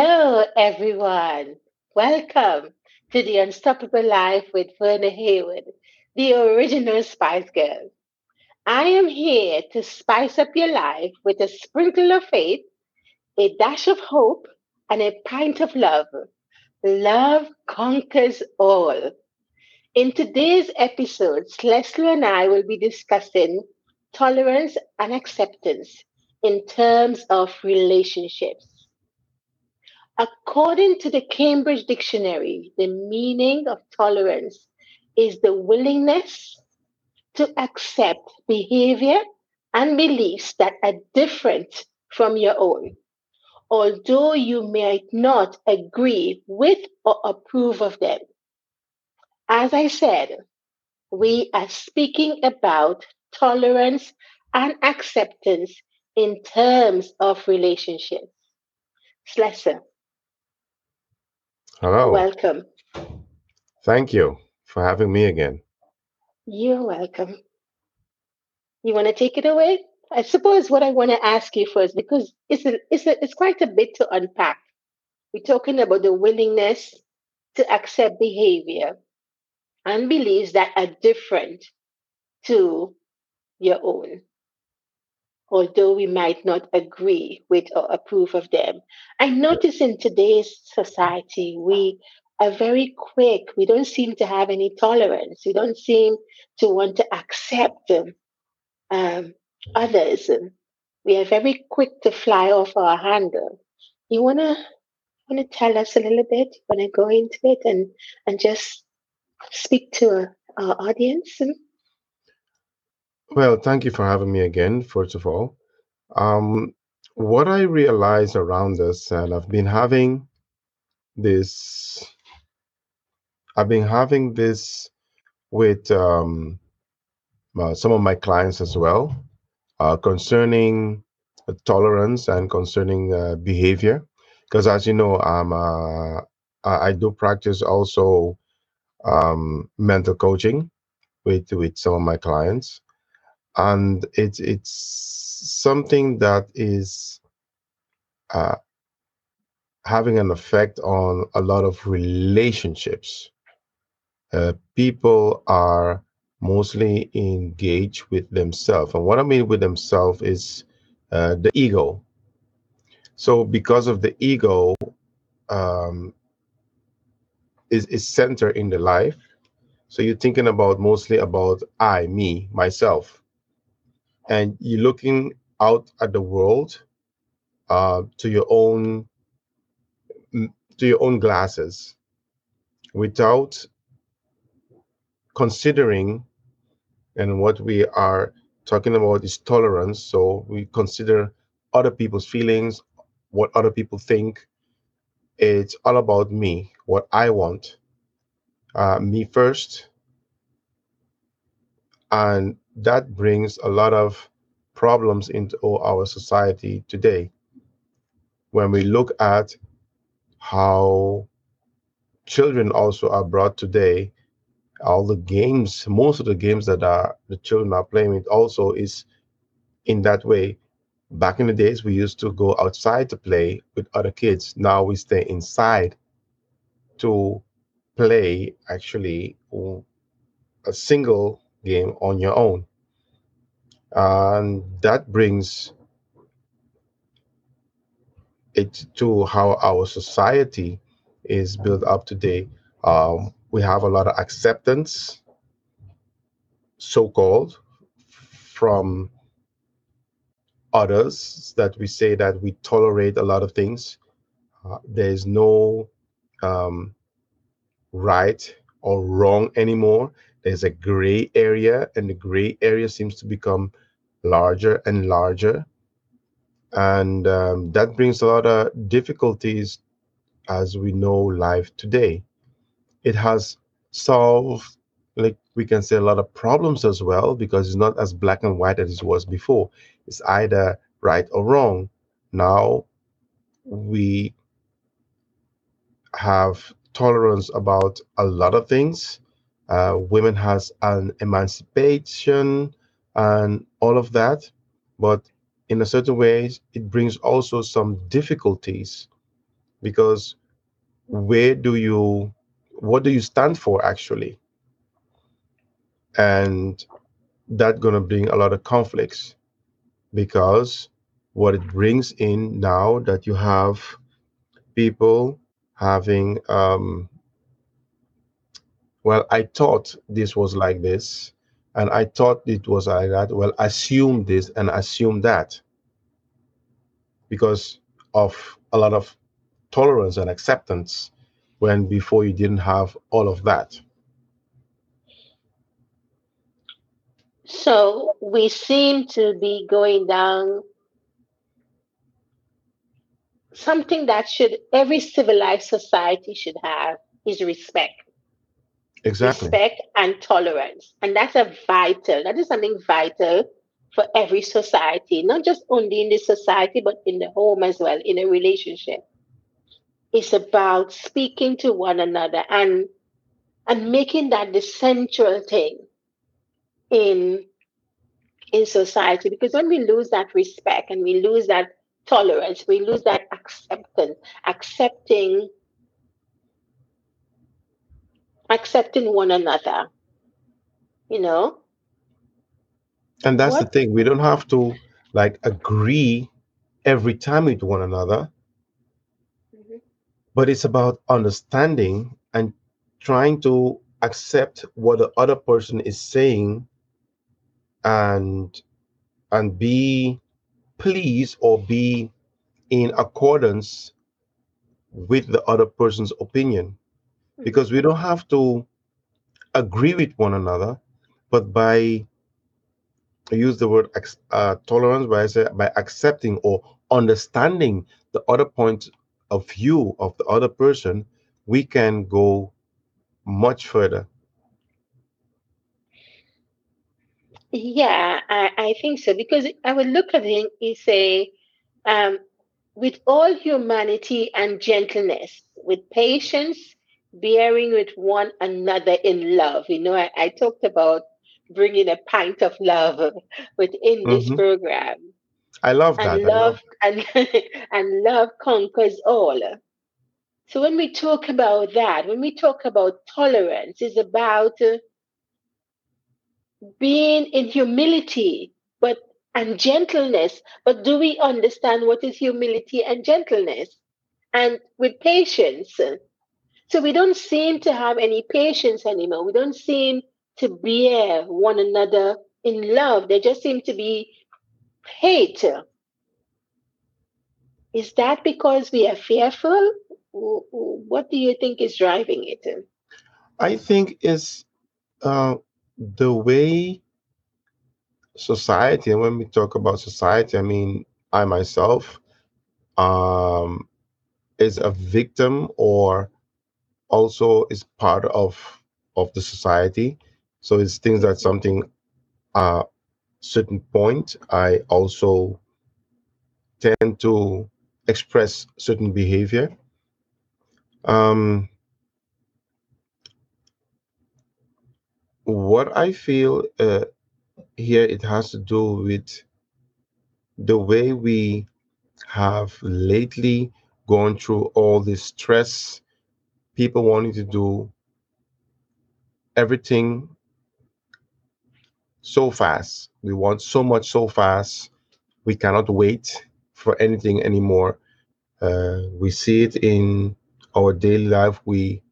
Hello, everyone. Welcome to the Unstoppable Life with Verna Haywood, the original Spice Girl. I am here to spice up your life with a sprinkle of faith, a dash of hope, and a pint of love. Love conquers all. In today's episode, Leslie and I will be discussing tolerance and acceptance in terms of relationships. According to the Cambridge Dictionary, the meaning of tolerance is the willingness to accept behavior and beliefs that are different from your own, although you might not agree with or approve of them. As I said, we are speaking about tolerance and acceptance in terms of relationships. Slessor, Hello. welcome. Thank you for having me again. You're welcome. You want to take it away? I suppose what I want to ask you first, because it's a, it's a, it's quite a bit to unpack. We're talking about the willingness to accept behavior and beliefs that are different to your own, although we might not agree with or approve of them. I notice in today's society, we are very quick. We don't seem to have any tolerance. We don't seem to want to accept um, um, others. We are very quick to fly off our handle. You wanna wanna tell us a little bit? You Wanna go into it and and just speak to our audience? Well, thank you for having me again, first of all. Um, what I realized around this, and I've been having this, I've been having this with um, uh, some of my clients as well, uh, concerning uh, tolerance and concerning uh, behavior. Because as you know, I'm, uh, I I do practice also um, mental coaching with with some of my clients and it's it's something that is uh, having an effect on a lot of relationships. Uh, people are mostly engaged with themselves, and what I mean with themselves is uh, the ego. So, because of the ego, um, is is centered in the life. So you're thinking about mostly about I, me, myself, and you're looking out at the world uh, to your own to your own glasses without considering and what we are talking about is tolerance. So we consider other people's feelings what other people think. It's all about me what i want uh, me first and that brings a lot of problems into our society today. When we look at how children also are brought today all the games most of the games that are the children are playing with also is in that way. Back in the days we used to go outside to play with other kids. Now we stay inside to play actually a single game on your own and that brings it to how our society is built up today um, we have a lot of acceptance so-called from others that we say that we tolerate a lot of things. Uh, there is no um, right or wrong anymore. There's a gray area, and the gray area seems to become larger and larger. And um, that brings a lot of difficulties as we know life today. It has solved, like we can say, a lot of problems as well because it's not as black and white as it was before. It's either right or wrong. Now we have tolerance about a lot of things. Uh, women has an emancipation and all of that, but in a certain ways, it brings also some difficulties because where do you what do you stand for actually? And that's going to bring a lot of conflicts because what it brings in now that you have people having um well i thought this was like this and i thought it was like that. Well assume this and assume that. Because of a lot of tolerance and acceptance when before you didn't have all of that. So we seem to be going down something that should every civilized society should have is respect. Exactly Respect and tolerance. And that's a vital, that is something vital for every society, not just only in the society, but in the home as well, in a relationship. It's about speaking to one another and and making that the central thing in in society because when we lose that respect and we lose that tolerance we lose that acceptance accepting accepting one another you know and that's the thing we don't have to like agree every time with one another Mhm. but it's about understanding and trying to accept what the other person is saying and and be pleased or be in accordance with the other person's opinion. Because we don't have to agree with one another but by I use the word uh, tolerance by by accepting or understanding the other point of view of the other person we can go much further. Yeah I, I think so. Because i would look at it and say um, with all humanity and gentleness with patience bearing with one another in love. You know i, I talked about bringing a pint of love within this hmm program. I love and that i love love and and love conquers all. So when we talk about that when we talk about tolerance it's about uh, being in humility but and gentleness. But do we understand what is humility and gentleness? And with patience so we don't seem to have any patience anymore we don't seem to bear one another in love there just seem to be hate Is that because we are fearful? What do you think is driving it? i think is uh, the way society and when we talk about society i mean i myself um is a victim or also is part of of the society. So it's things that something uh certain point i also tend to express certain behavior. Um what i feel uh, here it has to do with the way we have lately gone through all this stress people wanting to do everything so fast. We want so much so fast. We cannot wait for anything anymore. Uh, we see it in our daily life. We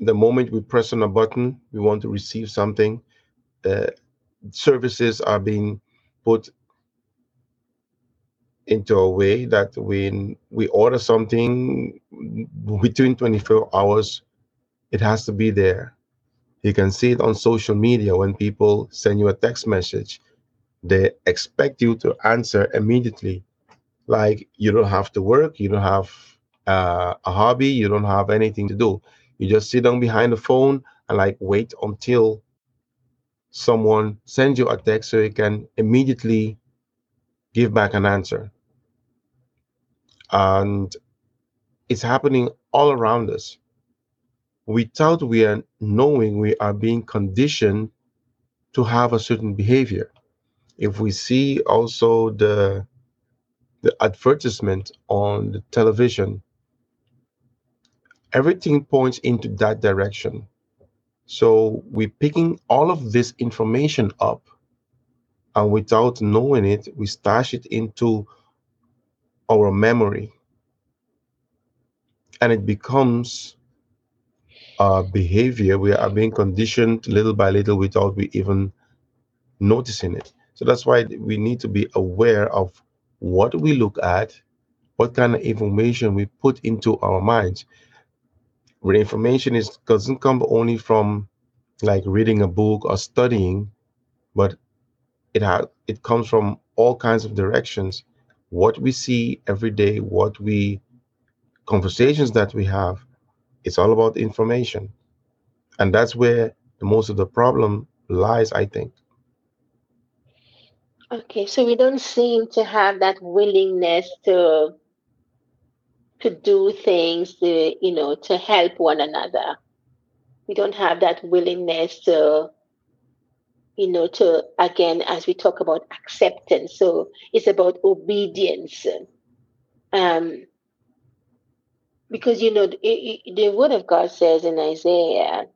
the moment we press on a button we want to receive something. Uh, services are being put into a way that when we order something between 24 hours it has to be there. You can see it on social media when people send you a text message. They expect you to answer immediately. Like you don't have to work you don't have uh, a hobby you don't have anything to do. You just sit down behind the phone and like wait until someone sends you a text so you can immediately give back an answer. And it's happening all around us. Without we are knowing we are being conditioned to have a certain behavior. If we see also the the advertisement on the television, everything points into that direction. So we're picking all of this information up, and without knowing it, we stash it into our memory, and it becomes a behavior. We are being conditioned little by little without we even noticing it. So that's why we need to be aware of what we look at, what kind of information we put into our minds. Where information is doesn't come only from like reading a book or studying, but it has it comes from all kinds of directions. What we see every day, what we conversations that we have, it's all about information. And that's where the most of the problem lies, I think. Okay, so we don't seem to have that willingness to to do things to, you know, to help one another. We don't have that willingness to, you know, to again, as we talk about acceptance. So it's about obedience. Um, because you know it, it- the word of God says in Isaiah,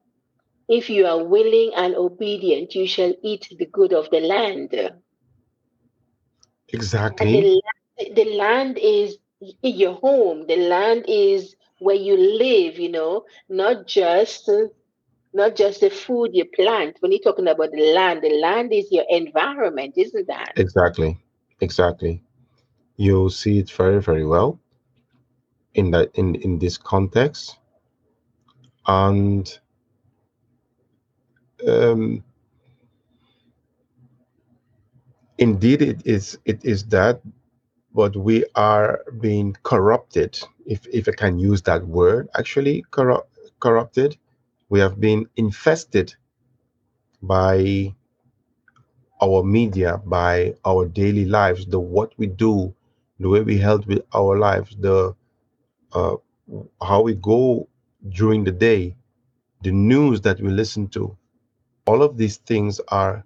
if you are willing and obedient, you shall eat the good of the land. And the Exactly. the land is your home. The land is where you live, you know, not just not just the food you plant. When you're talking about the land, the land is your environment, isn't that? Exactly. Exactly. You'll see it very, very well in that in, in this context. And um, indeed it is it is that, but we are being corrupted, if if I can use that word, actually corrupt corrupted. We have been infested by our media, by our daily lives, the what we do, the way we help with our lives, the uh, how we go during the day, the news that we listen to. All of these things are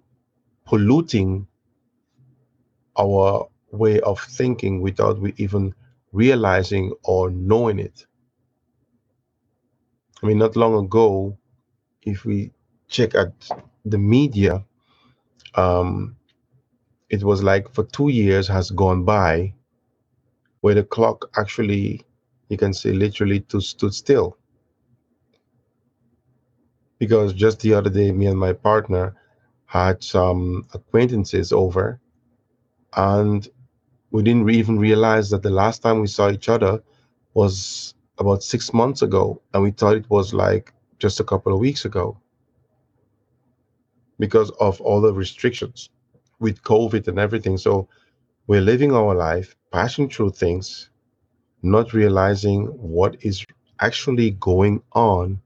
polluting our way of thinking without we even realizing or knowing it. I mean, not long ago, if we check at the media, um, it was like for two years has gone by where the clock actually, you can say, literally to stood still. Because just the other day, me and my partner had some acquaintances over, and we didn't even realize that the last time we saw each other was about six months ago, and we thought it was like just a couple of weeks ago because of all the restrictions with COVID and everything. So we're living our life, passing through things, not realizing what is actually going on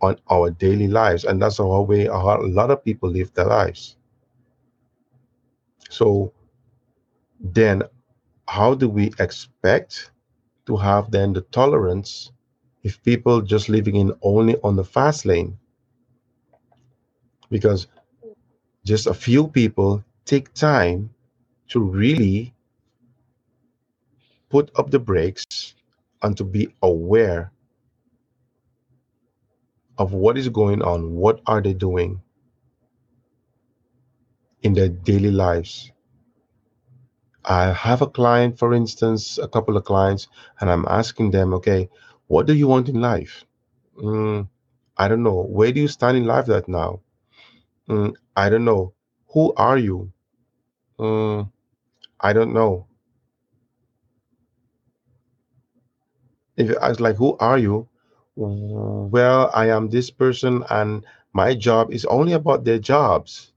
on our daily lives, and that's how way a lot of people live their lives. So then, how do we expect to have then the tolerance if people just living in only on the fast lane? Because just a few people take time to really put up the brakes and to be aware of what is going on, what are they doing in their daily lives. I have a client, for instance, a couple of clients, and I'm asking them, okay, what do you want in life? Mm, I don't know. Where do you stand in life right now? Mm, I don't know. Who are you? Mm, I don't know. If you ask, like, who are you? Well, I am this person, and my job is only about their jobs.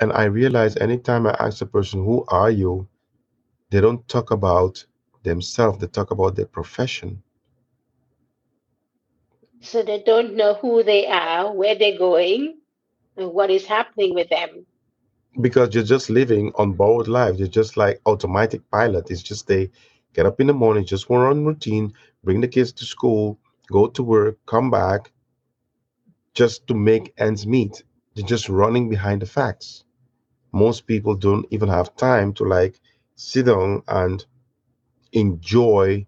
And I realize anytime I ask a person, who are you? They don't talk about themselves, they talk about their profession. So they don't know who they are, where they're going, and what is happening with them. Because you're just living on borrowed life. You're just like automatic pilot. It's just they get up in the morning, just one run routine, bring the kids to school, go to work, come back, just to make ends meet. They're just running behind the facts. most people don't even have time to like sit down and enjoy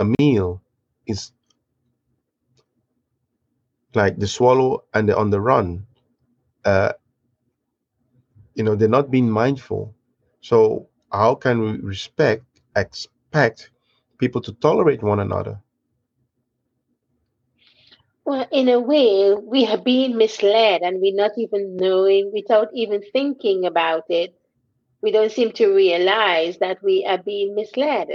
a meal. is like the swallow and the on the run. Uh, you know, they're not being mindful. So how can we respect, expect people to tolerate one another? Well, in a way, we are being misled and we're not even knowing, without even thinking about it. We don't seem to realize that we are being misled.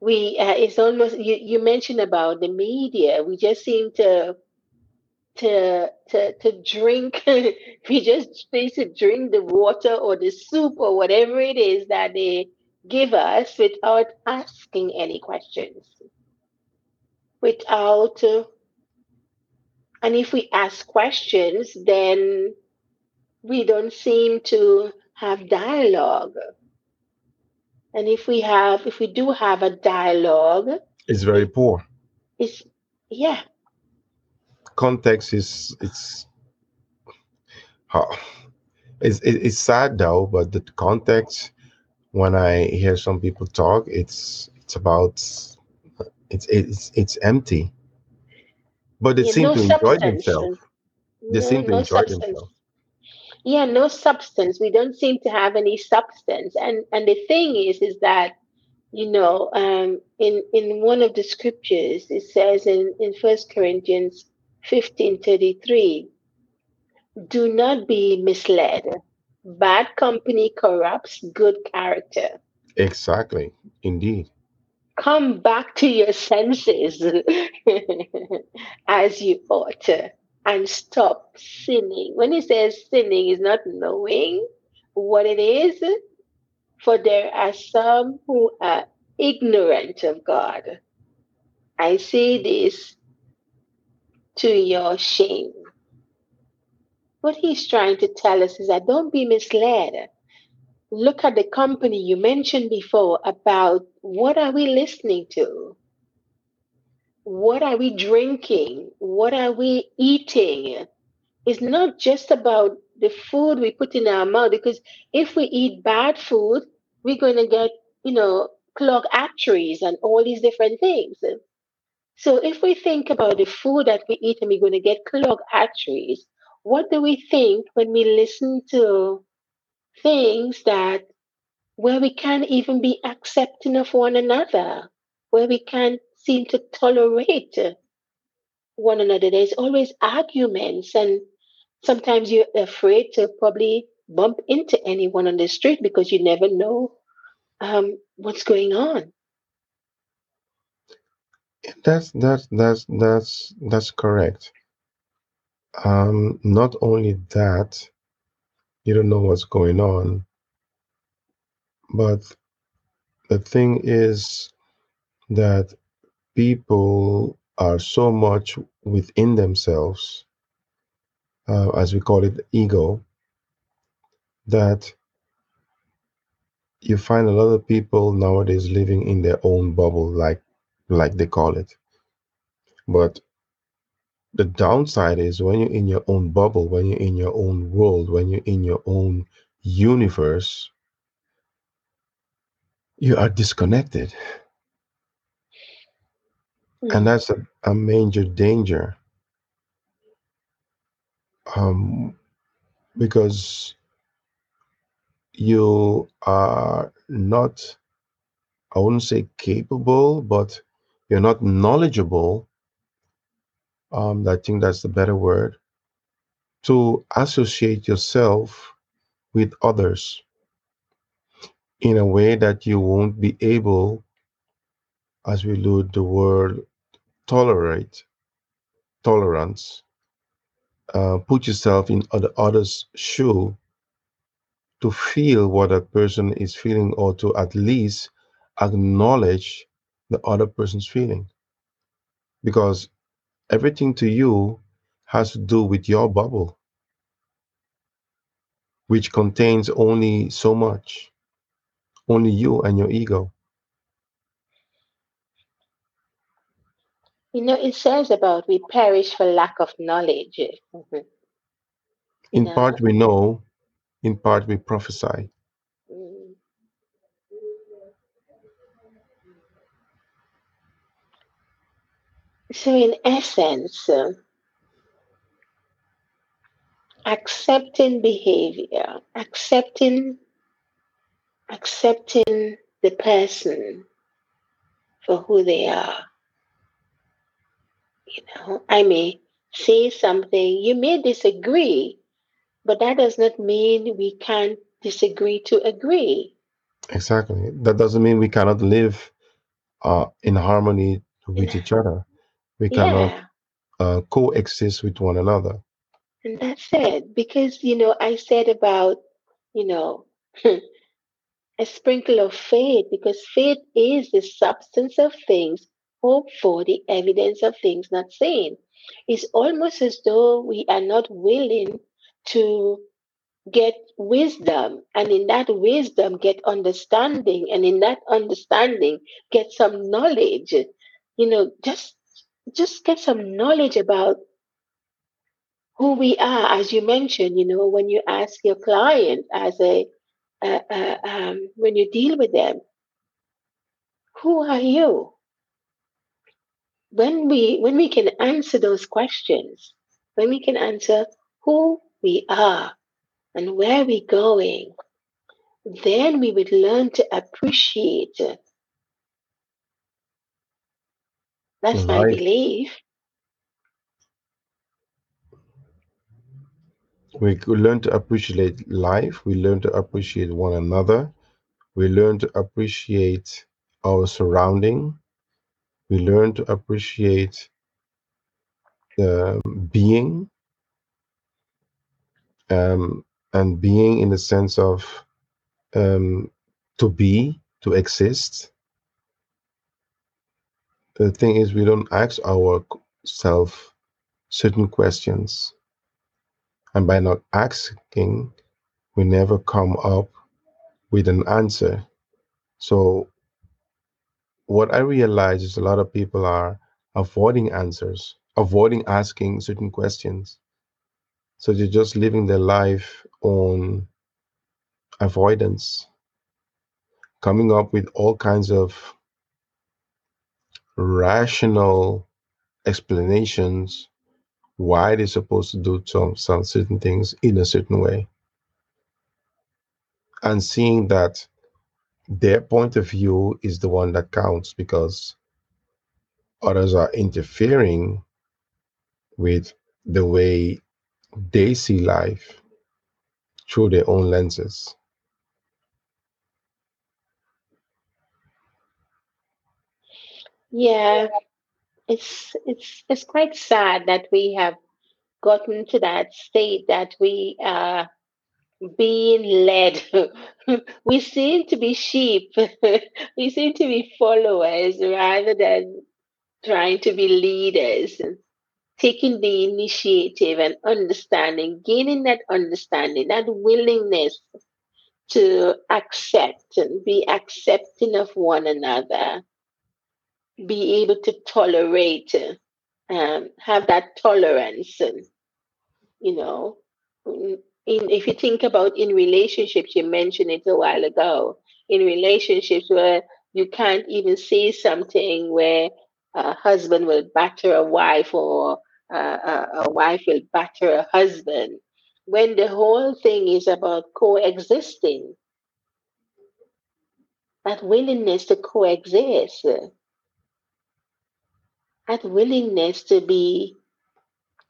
We, uh, it's almost, you, you mentioned about the media. We just seem to to to to drink we just basically drink the water or the soup or whatever it is that they give us without asking any questions without uh, and if we ask questions then we don't seem to have dialogue and if we have if we do have a dialogue It's very poor. it's yeah Context is it's how it's it's sad though, but the context when I hear some people talk, it's it's about it's it's it's empty. But they yeah seem no to enjoy substance themselves. They no seem to no enjoy substance themselves. Yeah no substance. We don't seem to have any substance. And and the thing is is that you know um in in one of the scriptures it says in in first corinthians 15 33, do not be misled. Bad company corrupts good character. Exactly. Indeed. come back to your senses as you ought. to and stop sinning when he says sinning is not knowing what it is For there are some who are ignorant of God. I say this to your shame. What he's trying to tell us is that don't be misled. Look at the company you mentioned before about what are we listening to? What are we drinking? What are we eating? It's not just about the food we put in our mouth because if we eat bad food, we're going to get, you know, clogged arteries and all these different things. So if we think about the food that we eat and we're going to get clogged arteries, what do we think when we listen to things that where we can't even be accepting of one another, where we can't seem to tolerate one another? There's always arguments, and sometimes you're afraid to probably bump into anyone on the street because you never know um, what's going on. That's that's that's that's that's correct. Um, not only that, you don't know what's going on, but the thing is that people are so much within themselves, uh, as we call it, ego, that you find a lot of people nowadays living in their own bubble, like like they call it. But the downside is when you're in your own bubble, when you're in your own world, when you're in your own universe, you are disconnected. And Mm. that's a, a major danger um, because you are not, I wouldn't say capable, but you're not knowledgeable. Um, I think that's the better word to associate yourself with others in a way that you won't be able, as we use the word tolerate, tolerance, uh, put yourself in other others' shoe to feel what that person is feeling or to at least acknowledge the other person's feeling. Because everything to you has to do with your bubble which contains only so much only you and your ego You know, it says about we perish for lack of knowledge. Mhm. In know, part we know in part we prophesy. Mm. So, in essence, uh, accepting behavior, accepting accepting the person for who they are. You know, I may say something, you may disagree, but that does not mean we can't disagree to agree. Exactly. That doesn't mean we cannot live uh, in harmony with each other. We cannot Yeah, uh, coexist with one another. and that's it. Because, you know, I said about, you know, a sprinkle of faith, because faith is the substance of things hoped for, the evidence of things not seen. It's almost as though we are not willing to get wisdom, and in that wisdom, get understanding, and in that understanding, get some knowledge. You know, just just get some knowledge about who we are, as you mentioned. You know, when you ask your client as a um, when you deal with them, who are you? When we when we can answer those questions, when we can answer who we are and where we're going, then we would learn to appreciate. That's my belief. we learn to appreciate life. We learn to appreciate one another. We learn to appreciate our surrounding. We learn to appreciate the being um, and being in the sense of um, to be, to exist. The thing is, we don't ask ourselves certain questions, and by not asking, we never come up with an answer. So, what I realize is a lot of people are avoiding answers, avoiding asking certain questions. So, they're just living their life on avoidance, coming up with all kinds of rational explanations why they're supposed to do some, some certain things in a certain way and seeing that their point of view is the one that counts because others are interfering with the way they see life through their own lenses. Yeah, it's it's it's quite sad that we have gotten to that state that we are being led. we seem to be sheep. we seem to be followers rather than trying to be leaders. Taking the initiative and understanding, gaining that understanding, that willingness to accept and be accepting of one another, be able to tolerate, um, have that tolerance, and you know, in, if you think about in relationships, you mentioned it a while ago. In relationships where you can't even say something where a husband will batter a wife or uh, a, a wife will batter a husband, when the whole thing is about coexisting, that willingness to coexist, that willingness to be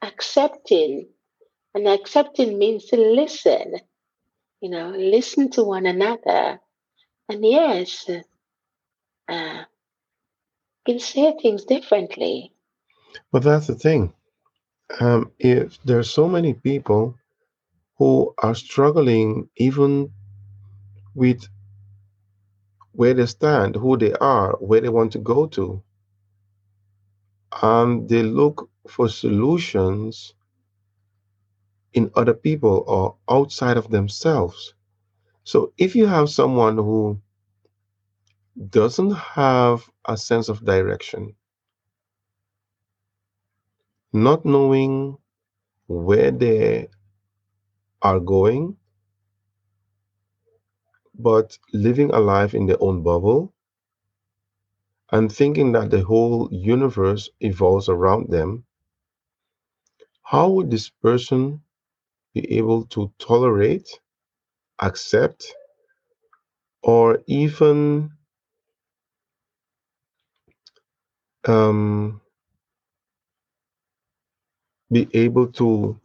accepting. And accepting means to listen, you know, listen to one another. And yes, uh, can say things differently. But that's the thing. Um, if there's so many people who are struggling even with where they stand, who they are, where they want to go to, and they look for solutions in other people or outside of themselves. So if you have someone who doesn't have a sense of direction, not knowing where they are going, but living a life in their own bubble and thinking that the whole universe evolves around them, how would this person be able to tolerate, accept, or even um, be able to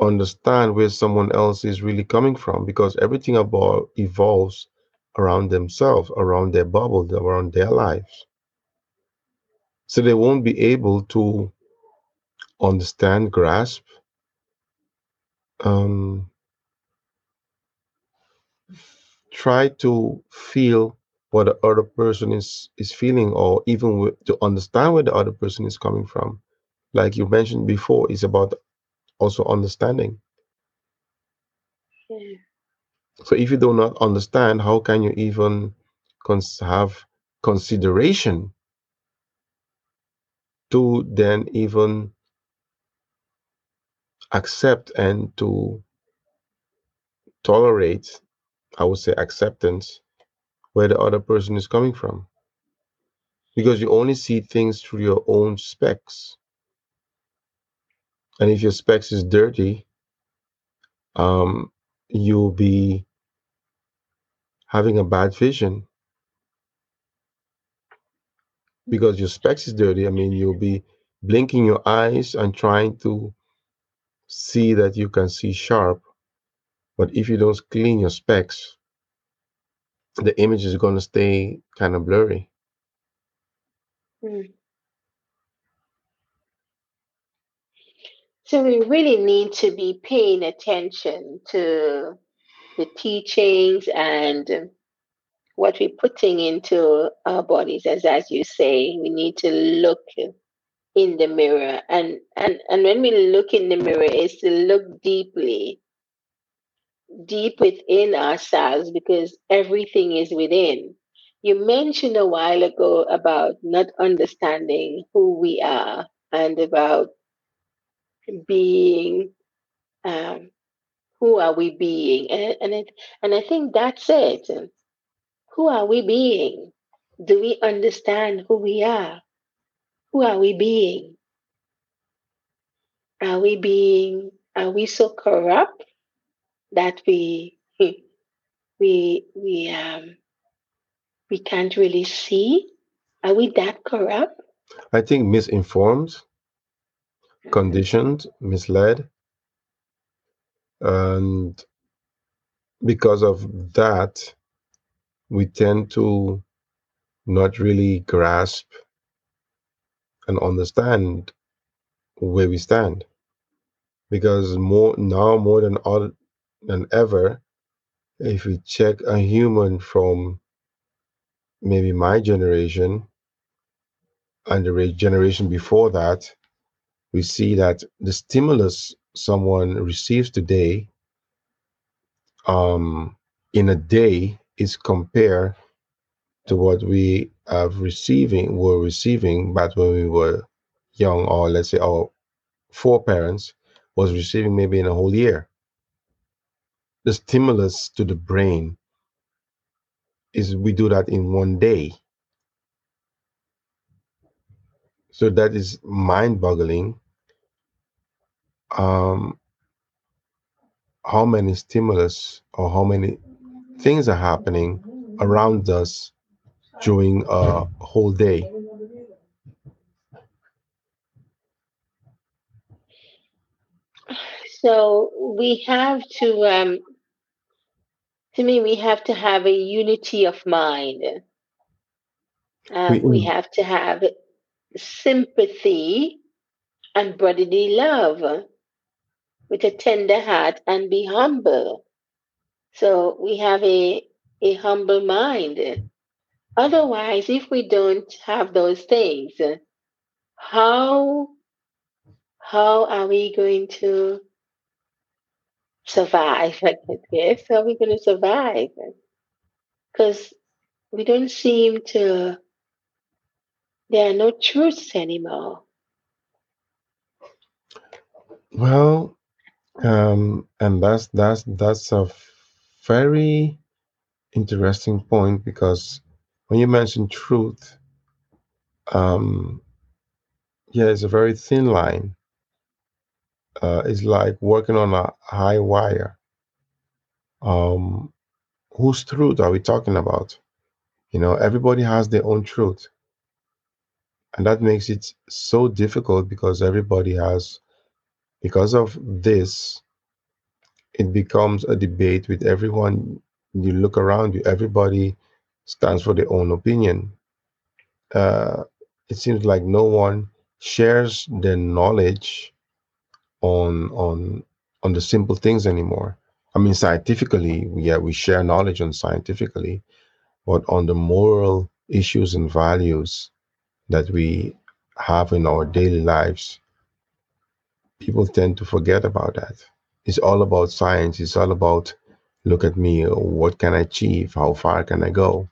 understand where someone else is really coming from because everything about evolves around themselves, around their bubble, around their lives. So they won't be able to understand, grasp, um, try to feel what the other person is is feeling, or even to understand where the other person is coming from. Like you mentioned before, it's about also understanding. Yeah. So if you do not understand, how can you even cons- have consideration to then even accept and to tolerate, I would say acceptance, where the other person is coming from? Because you only see things through your own specs. And if your specs is dirty, um, you'll be having a bad vision because your specs is dirty. I mean, you'll be blinking your eyes and trying to see that you can see sharp. But if you don't clean your specs, the image is going to stay kind of blurry. Mm. So we really need to be paying attention to the teachings and what we're putting into our bodies as as you say we need to look in the mirror. And and and when we look in the mirror is to look deeply deep within ourselves because everything is within. You mentioned a while ago about not understanding who we are and about being um, who are we being. And and, it, and i think that's it. Who are we being? Do we understand who we are who are we being? Are we being are we so corrupt that we we we um we can't really see? Are we that corrupt? I think misinformed, conditioned, misled, and because of that, we tend to not really grasp and understand where we stand. Because more now, more than all than ever, if we check a human from maybe my generation and the generation before that, we see that the stimulus someone receives today um, in a day is compared to what we have receiving were receiving but when we were young, or let's say our foreparents was receiving maybe in a whole year. The stimulus to the brain is we do that in one day. So that is mind-boggling. Um, how many stimulus or how many things are happening around us during a whole day. so we have to um to me we have to have a unity of mind um, we, we have to have sympathy and brotherly love with a tender heart and be humble. So we have a, a humble mind. Otherwise, if we don't have those things, how how are we going to survive? I guess how are we going to survive? Because we don't seem to. There are no truths anymore. Well, um, and that's that's that's a very interesting point because when you mention truth, um, yeah, it's a very thin line. Uh, it's like working on a high wire. Um, whose truth are we talking about? You know, everybody has their own truth. And that makes it so difficult because everybody has, because of this, it becomes a debate with everyone. You look around you, everybody stands for their own opinion. Uh, it seems like no one shares their knowledge on on on the simple things anymore. I mean, scientifically, yeah, we share knowledge on scientifically, but on the moral issues and values that we have in our daily lives, people tend to forget about that. It's all about science. It's all about look at me, what can I achieve? How far can I go?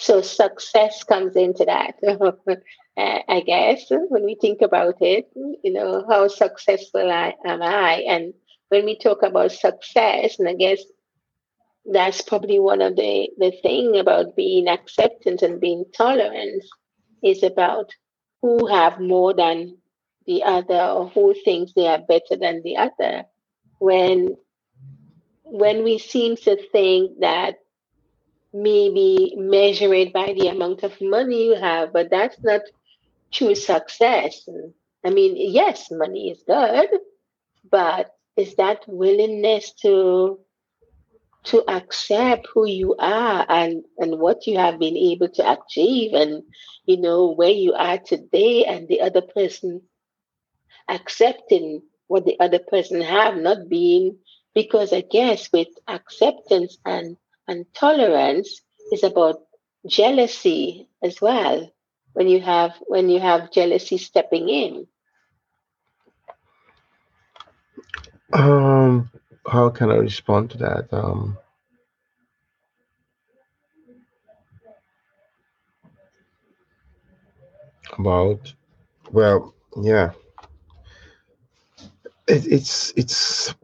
So success comes into that. I guess when we think about it, you know, how successful I, am I? And when we talk about success, and I guess that's probably one of the the thing about being acceptance and being tolerant is about who have more than the other or who thinks they are better than the other when when we seem to think that maybe measure it by the amount of money you have but that's not true success. I mean yes money is good but is that willingness to to accept who you are and and what you have been able to achieve and you know where you are today and the other person accepting what the other person have not being because i guess with acceptance and and tolerance is about jealousy as well when you have when you have jealousy stepping in um how can I respond to that? Um, about well, yeah, it, it's it's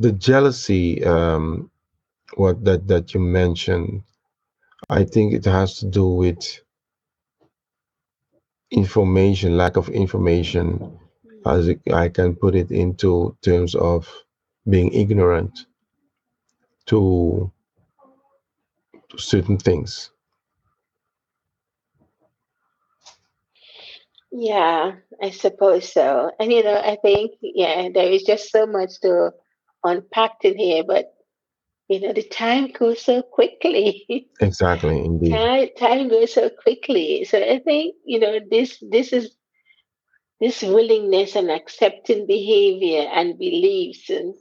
the jealousy um, what that that you mentioned. I think it has to do with information, lack of information, as I can put it into terms of being ignorant to, to certain things. Yeah, I suppose so. And you know, I think yeah, there is just so much to unpack in here, but you know the time goes so quickly. Exactly indeed. Time, time goes so quickly. So i think you know this this is this willingness and accepting behavior and beliefs and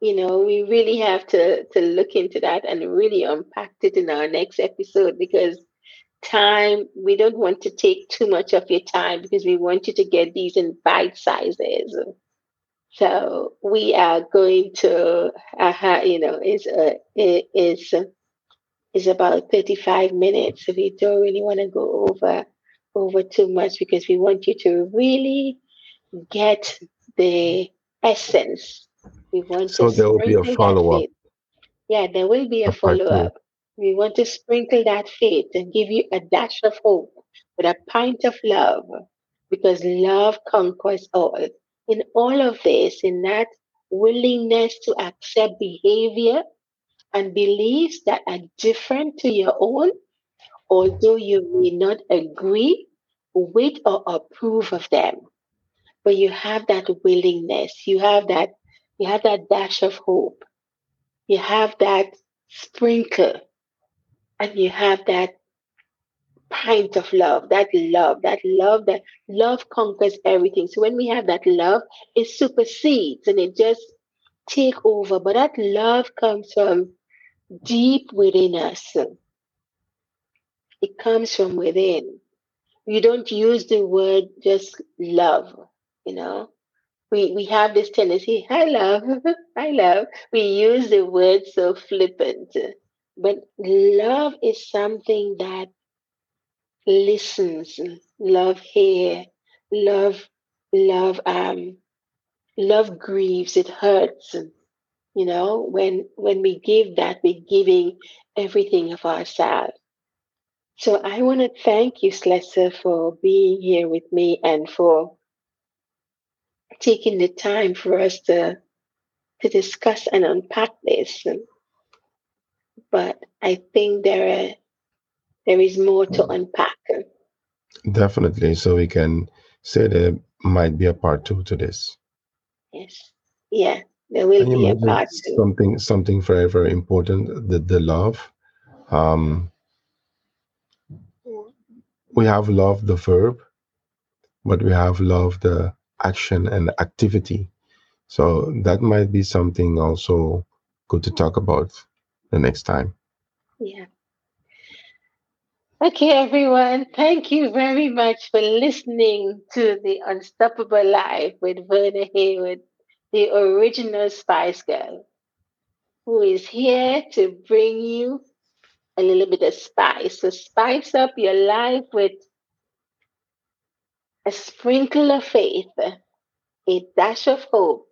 you know we really have to to look into that and really unpack it in our next episode because time we don't want to take too much of your time because we want you to get these in bite sizes so we are going to, uh, you know, it's uh, is is about thirty five minutes. So we don't really want to go over over too much because we want you to really get the essence. We want so there will be a follow up. Yeah, there will be a follow up. We want to sprinkle that faith and give you a dash of hope with a pint of love because love conquers all in all of this, in that willingness to accept behavior and beliefs that are different to your own, although you may not agree with or approve of them. But you have that willingness, you have that, you have that dash of hope, you have that sprinkle, and you have that pint of love, that love, that love, that love conquers everything. So when we have that love, it supersedes and it just take over. But that love comes from deep within us. It comes from within. You don't use the word just love, you know. We we have this tendency, I love, I love. We use the word so flippant. But love is something that listens, love hear, love, love, um, love grieves, it hurts. You know, when when we give that, we're giving everything of ourselves. So I want to thank you, Slessor, for being here with me and for taking the time for us to to discuss and unpack this. But I think there are, there is more to unpack. Definitely. So we can say there might be a part two to this. Yes. Yeah. There will be a part two. something something very, very important, the the love. Um we have love the verb, but we have love the action and activity. So that might be something also good to talk about the next time. Yeah. Okay, everyone. Thank you very much for listening to the Unstoppable Life with Verna Haywood, the original Spice Girl, who is here to bring you a little bit of spice. So spice up your life with a sprinkle of faith, a dash of hope,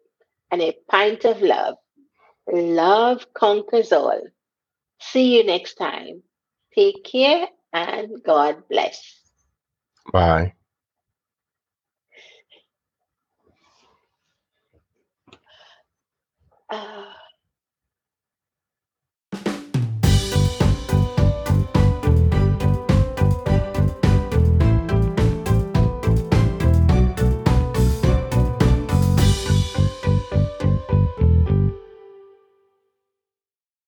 and a pint of love. Love conquers all. See you next time. Take care and God bless. Bye. Uh,